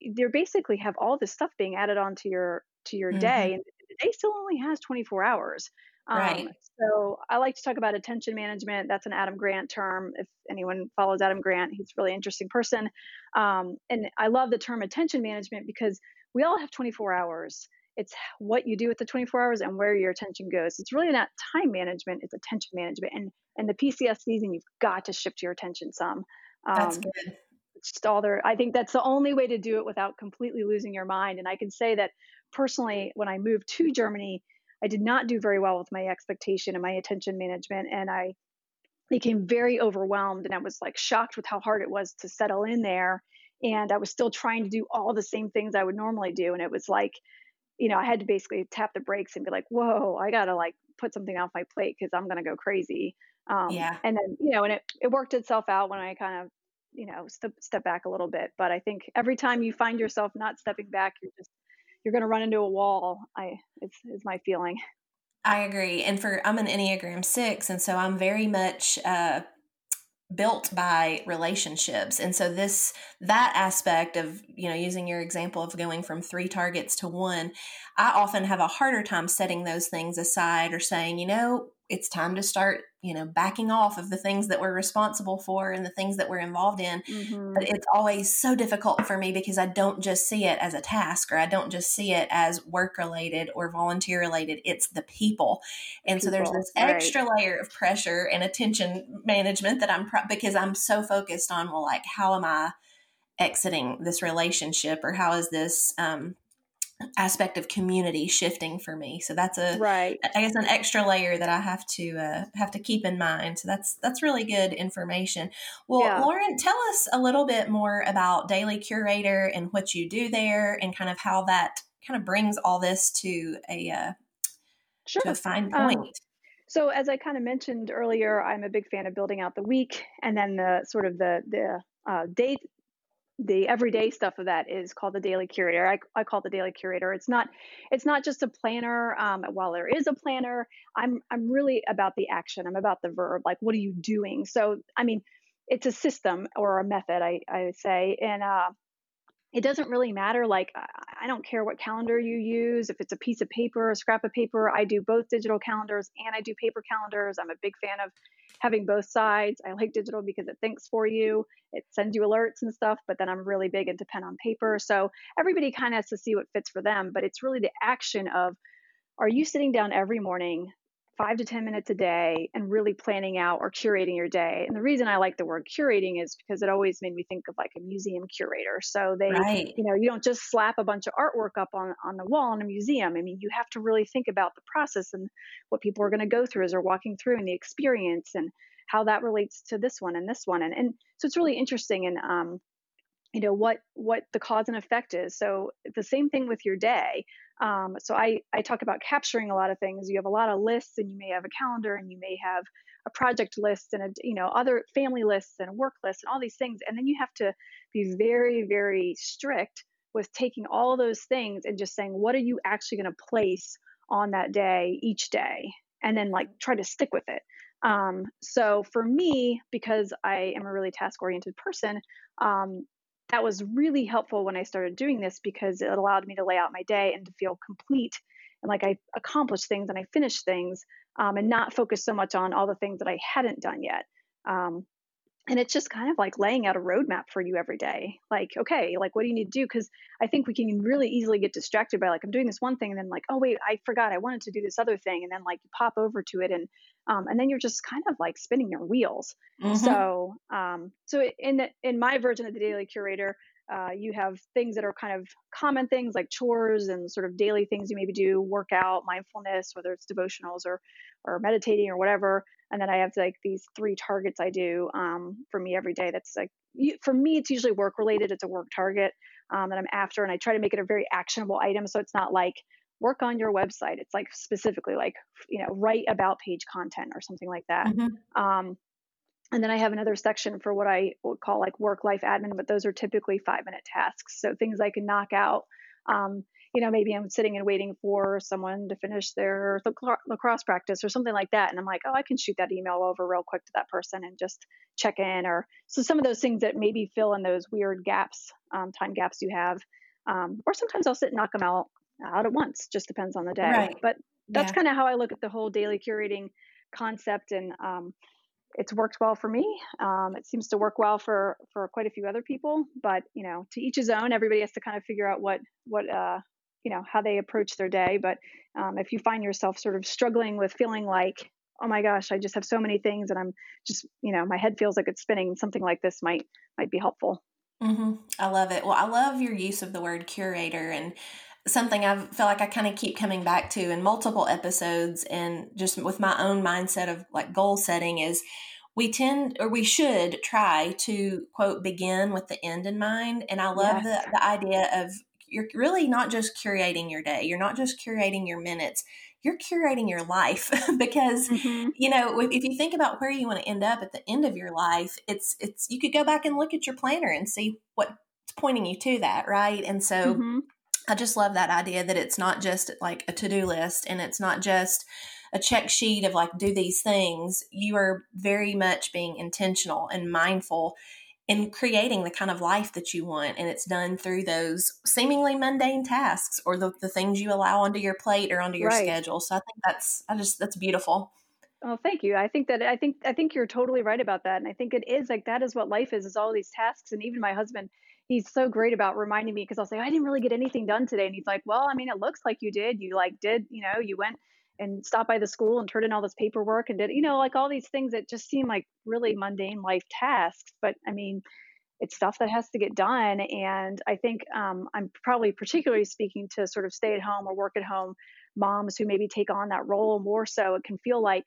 you're basically have all this stuff being added onto your to your mm-hmm. day and the day still only has 24 hours. Um, right. So I like to talk about attention management. That's an Adam Grant term. If anyone follows Adam Grant, he's a really interesting person. Um, and I love the term attention management because we all have 24 hours. It's what you do with the 24 hours and where your attention goes. It's really not time management; it's attention management. And and the PCS season, you've got to shift your attention some. Um, that's good. All there. I think that's the only way to do it without completely losing your mind. And I can say that personally, when I moved to Germany, I did not do very well with my expectation and my attention management. And I became very overwhelmed and I was like shocked with how hard it was to settle in there. And I was still trying to do all the same things I would normally do. And it was like, you know, I had to basically tap the brakes and be like, whoa, I got to like put something off my plate because I'm going to go crazy. Um, yeah. And then, you know, and it, it worked itself out when I kind of, you know, step, step back a little bit. But I think every time you find yourself not stepping back, you're just you're going to run into a wall. I it's is my feeling. I agree. And for I'm an Enneagram 6 and so I'm very much uh built by relationships and so this that aspect of you know using your example of going from three targets to one i often have a harder time setting those things aside or saying you know it's time to start you know backing off of the things that we're responsible for and the things that we're involved in mm-hmm. but it's always so difficult for me because i don't just see it as a task or i don't just see it as work related or volunteer related it's the people and people, so there's this extra right. layer of pressure and attention management that i'm pro- because i'm so focused on well like how am i exiting this relationship or how is this um, aspect of community shifting for me. So that's a right. I guess an extra layer that i have to uh, have to keep in mind. So that's that's really good information. Well yeah. lauren tell us a little bit more about daily curator and what you do there and kind of how that kind of brings all this to a uh, sure. to a fine um, point. um, so as i kind of mentioned earlier i'm a big fan of building out the week and then the sort of the the uh, day the everyday stuff of that is called the daily curator. I, I call the daily curator. It's not it's not just a planner um, while there is a planner. I'm i'm really about the action. I'm about the verb. Like what are you doing? So i mean it's a system or a method i, I say. And uh, it doesn't really matter like i don't care what calendar you use. If it's a piece of paper a scrap of paper i do both digital calendars and i do paper calendars. I'm a big fan of having both sides. I like digital because it thinks for you it sends you alerts and stuff but then i'm really big into pen on paper. So everybody kind of has to see what fits for them but it's really the action of are you sitting down every morning five to 10 minutes a day and really planning out or curating your day. And the reason I like the word curating is because it always made me think of like a museum curator. So they, right. you know, you don't just slap a bunch of artwork up on, on the wall in a museum. I mean, you have to really think about the process and what people are going to go through as they're walking through and the experience and how that relates to this one and this one and and so it's really interesting and um you know what what the cause and effect is so the same thing with your day um, so I, I talk about capturing a lot of things. You have a lot of lists and you may have a calendar and you may have a project list and a you know other family lists and work lists and all these things. And then you have to be very very strict with taking all those things and just saying what are you actually going to place on that day each day? And then like try to stick with it. Um, so for me because i am a really task oriented person um, that was really helpful when i started doing this because it allowed me to lay out my day and to feel complete and like i accomplished things and i finished things um, and not focus so much on all the things that i hadn't done yet. Um, and it's just kind of like laying out a roadmap for you every day like okay like what do you need to do? Because i think we can really easily get distracted by like i'm doing this one thing and then like oh wait i forgot i wanted to do this other thing and then like you pop over to it and um, and then you're just kind of like spinning your wheels. Mm-hmm. so um, so in the in my version of the daily curator uh, you have things that are kind of common things like chores and sort of daily things you maybe do workout mindfulness whether it's devotionals or or meditating or whatever and then I have like these three targets I do um, for me every day. That's like for me, it's usually work related. It's a work target um, that I'm after, and I try to make it a very actionable item. So it's not like work on your website. It's like specifically like you know write about page content or something like that. Mm-hmm. Um, and then I have another section for what I would call like work life admin, but those are typically five minute tasks. So things I can knock out. Um, you know, maybe I'm sitting and waiting for someone to finish their lacrosse practice or something like that. And I'm like, oh, I can shoot that email over real quick to that person and just check in. Or so some of those things that maybe fill in those weird gaps, um, time gaps you have. Um, or sometimes I'll sit and knock them out out at once. Just depends on the day. Right. But that's yeah. kind of how I look at the whole daily curating concept. And um, it's worked well for me. Um, it seems to work well for for quite a few other people. But you know, to each his own. Everybody has to kind of figure out what what uh, you know how they approach their day but um, if you find yourself sort of struggling with feeling like oh my gosh i just have so many things and i'm just you know my head feels like it's spinning something like this might might be helpful mm-hmm. i love it well i love your use of the word curator and something i feel like i kind of keep coming back to in multiple episodes and just with my own mindset of like goal setting is we tend or we should try to quote begin with the end in mind and i love yes. the, the idea of you're really not just curating your day. You're not just curating your minutes. You're curating your life because mm-hmm. you know if, if you think about where you want to end up at the end of your life, it's it's you could go back and look at your planner and see what's pointing you to that, right? And so mm-hmm. I just love that idea that it's not just like a to-do list and it's not just a check sheet of like do these things. You are very much being intentional and mindful in creating the kind of life that you want. And it's done through those seemingly mundane tasks or the, the things you allow onto your plate or onto your right. schedule. So I think that's, I just, that's beautiful. Oh, thank you. I think that I think I think you're totally right about that, and I think it is like that is what life is: is all these tasks. And even my husband, he's so great about reminding me because I'll say I didn't really get anything done today, and he's like, "Well, I mean, it looks like you did. You like did, you know, you went and stopped by the school and turned in all this paperwork and did, you know, like all these things that just seem like really mundane life tasks. But I mean, it's stuff that has to get done. And I think um, I'm probably particularly speaking to sort of stay at home or work at home moms who maybe take on that role more so. It can feel like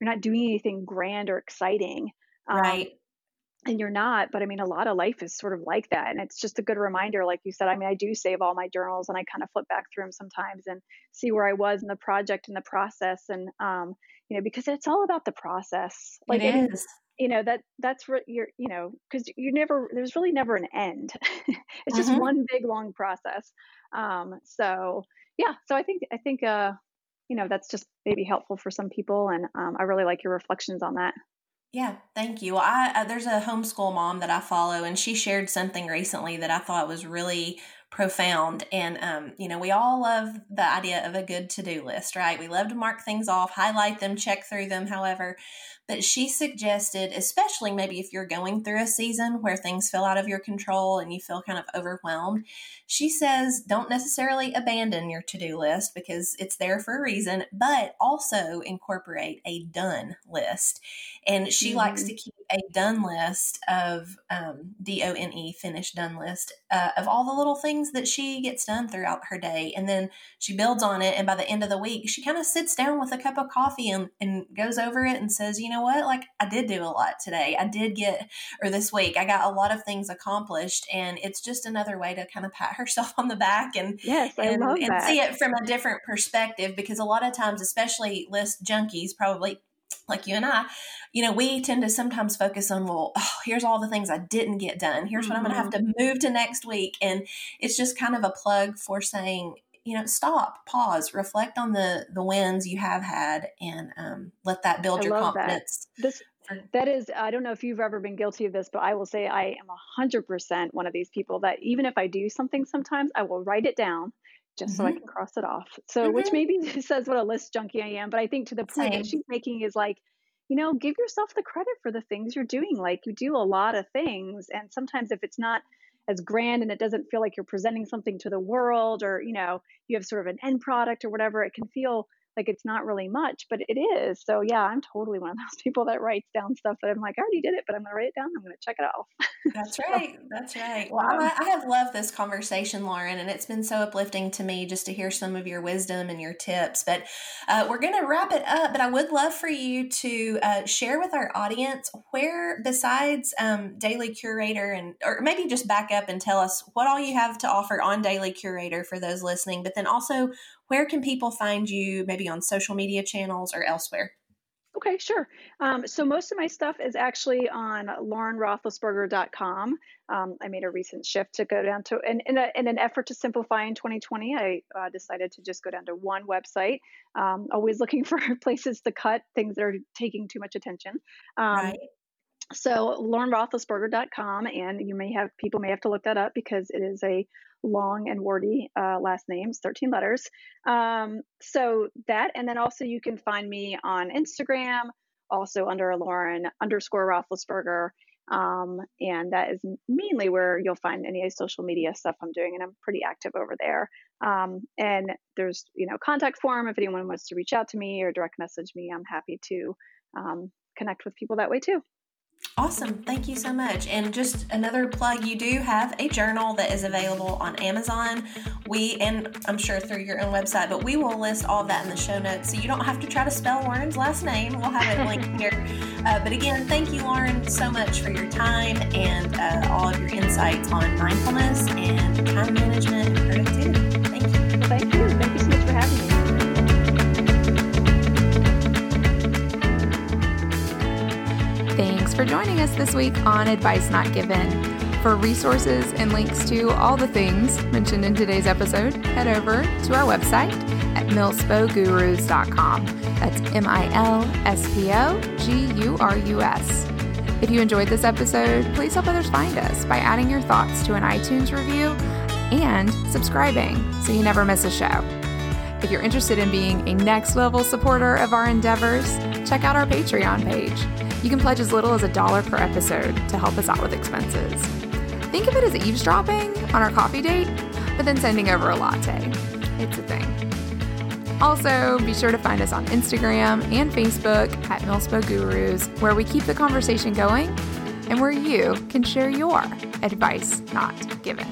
you're not doing anything grand or exciting. Um, right. Um, and you're not but i mean a lot of life is sort of like that and it's just a good reminder like you said i mean i do save all my journals and i kind of flip back through them sometimes and see where i was in the project and the process and um you know because it's all about the process like it is. you know that that's what you're you know because you never there's really never an end. It's just mm-hmm. one big long process um so yeah so i think i think uh you know that's just maybe helpful for some people and um, i really like your reflections on that yeah, thank you. I, I, there's a homeschool mom that I follow, and she shared something recently that I thought was really profound. And um, you know, we all love the idea of a good to do list, right? We love to mark things off, highlight them, check through them. However, but she suggested, especially maybe if you're going through a season where things feel out of your control and you feel kind of overwhelmed, she says don't necessarily abandon your to do list because it's there for a reason, but also incorporate a done list. And she mm-hmm. likes to keep a done list of um, D O N E, finished done list uh, of all the little things that she gets done throughout her day. And then she builds on it. And by the end of the week, she kind of sits down with a cup of coffee and, and goes over it and says, you know what? Like, I did do a lot today. I did get, or this week, I got a lot of things accomplished. And it's just another way to kind of pat herself on the back and, yes, and, and see it from a different perspective because a lot of times, especially list junkies, probably like you and I, you know, we tend to sometimes focus on, well, oh, here's all the things I didn't get done. Here's mm-hmm. what I'm going to have to move to next week. And it's just kind of a plug for saying, you know, stop, pause, reflect on the the wins you have had, and um, let that build I your confidence. That. This that is, I don't know if you've ever been guilty of this, but I will say I am a hundred percent one of these people that even if I do something, sometimes I will write it down just mm-hmm. so I mm-hmm. can cross it off. So, mm-hmm. which maybe says what a list junkie I am, but I think to the point that she's making is like, you know, give yourself the credit for the things you're doing. Like you do a lot of things, and sometimes if it's not as grand and it doesn't feel like you're presenting something to the world, or you know, you have sort of an end product or whatever, it can feel like it's not really much, but it is. So yeah, I'm totally one of those people that writes down stuff that I'm like, I already did it, but I'm gonna write it down. I'm gonna check it off. That's right. That's right. Well, I, I, have loved this conversation, Lauren, and it's been so uplifting to me just to hear some of your wisdom and your tips. But uh, we're gonna wrap it up. But I would love for you to uh, share with our audience where, besides um, Daily Curator, and or maybe just back up and tell us what all you have to offer on Daily Curator for those listening, but then also where can people find you maybe on social media channels or elsewhere? Okay, sure. Um, so most of my stuff is actually on laurenroethlisberger.com. Um, I made a recent shift to go down to, in, in, a, in an effort to simplify in 2020, I uh, decided to just go down to one website. Um, always looking for places to cut things that are taking too much attention. Um, right. So laurenroethlisberger.com, and you may have people may have to look that up because it is a long and wordy uh, last names, 13 letters. Um, so that, and then also you can find me on Instagram, also under Lauren underscore Roethlisberger. Um, and that is mainly where you'll find any social media stuff I'm doing, and I'm pretty active over there. Um, and there's, you know, contact form if anyone wants to reach out to me or direct message me. I'm happy to um, connect with people that way too. Awesome. Thank you so much. And just another plug you do have a journal that is available on Amazon. We, and I'm sure through your own website, but we will list all of that in the show notes so you don't have to try to spell Lauren's last name. We'll have it linked here. Uh, but again, thank you, Lauren, so much for your time and uh, all of your insights on mindfulness and time management and productivity. For joining us this week on Advice Not Given. For resources and links to all the things mentioned in today's episode, head over to our website at milspogurus.com. That's M I L S P O G U R U S. If you enjoyed this episode, please help others find us by adding your thoughts to an iTunes review and subscribing so you never miss a show. If you're interested in being a next level supporter of our endeavors, check out our Patreon page. You can pledge as little as a dollar per episode to help us out with expenses. Think of it as eavesdropping on our coffee date, but then sending over a latte. It's a thing. Also, be sure to find us on Instagram and Facebook at Milspo Gurus, where we keep the conversation going and where you can share your advice not given.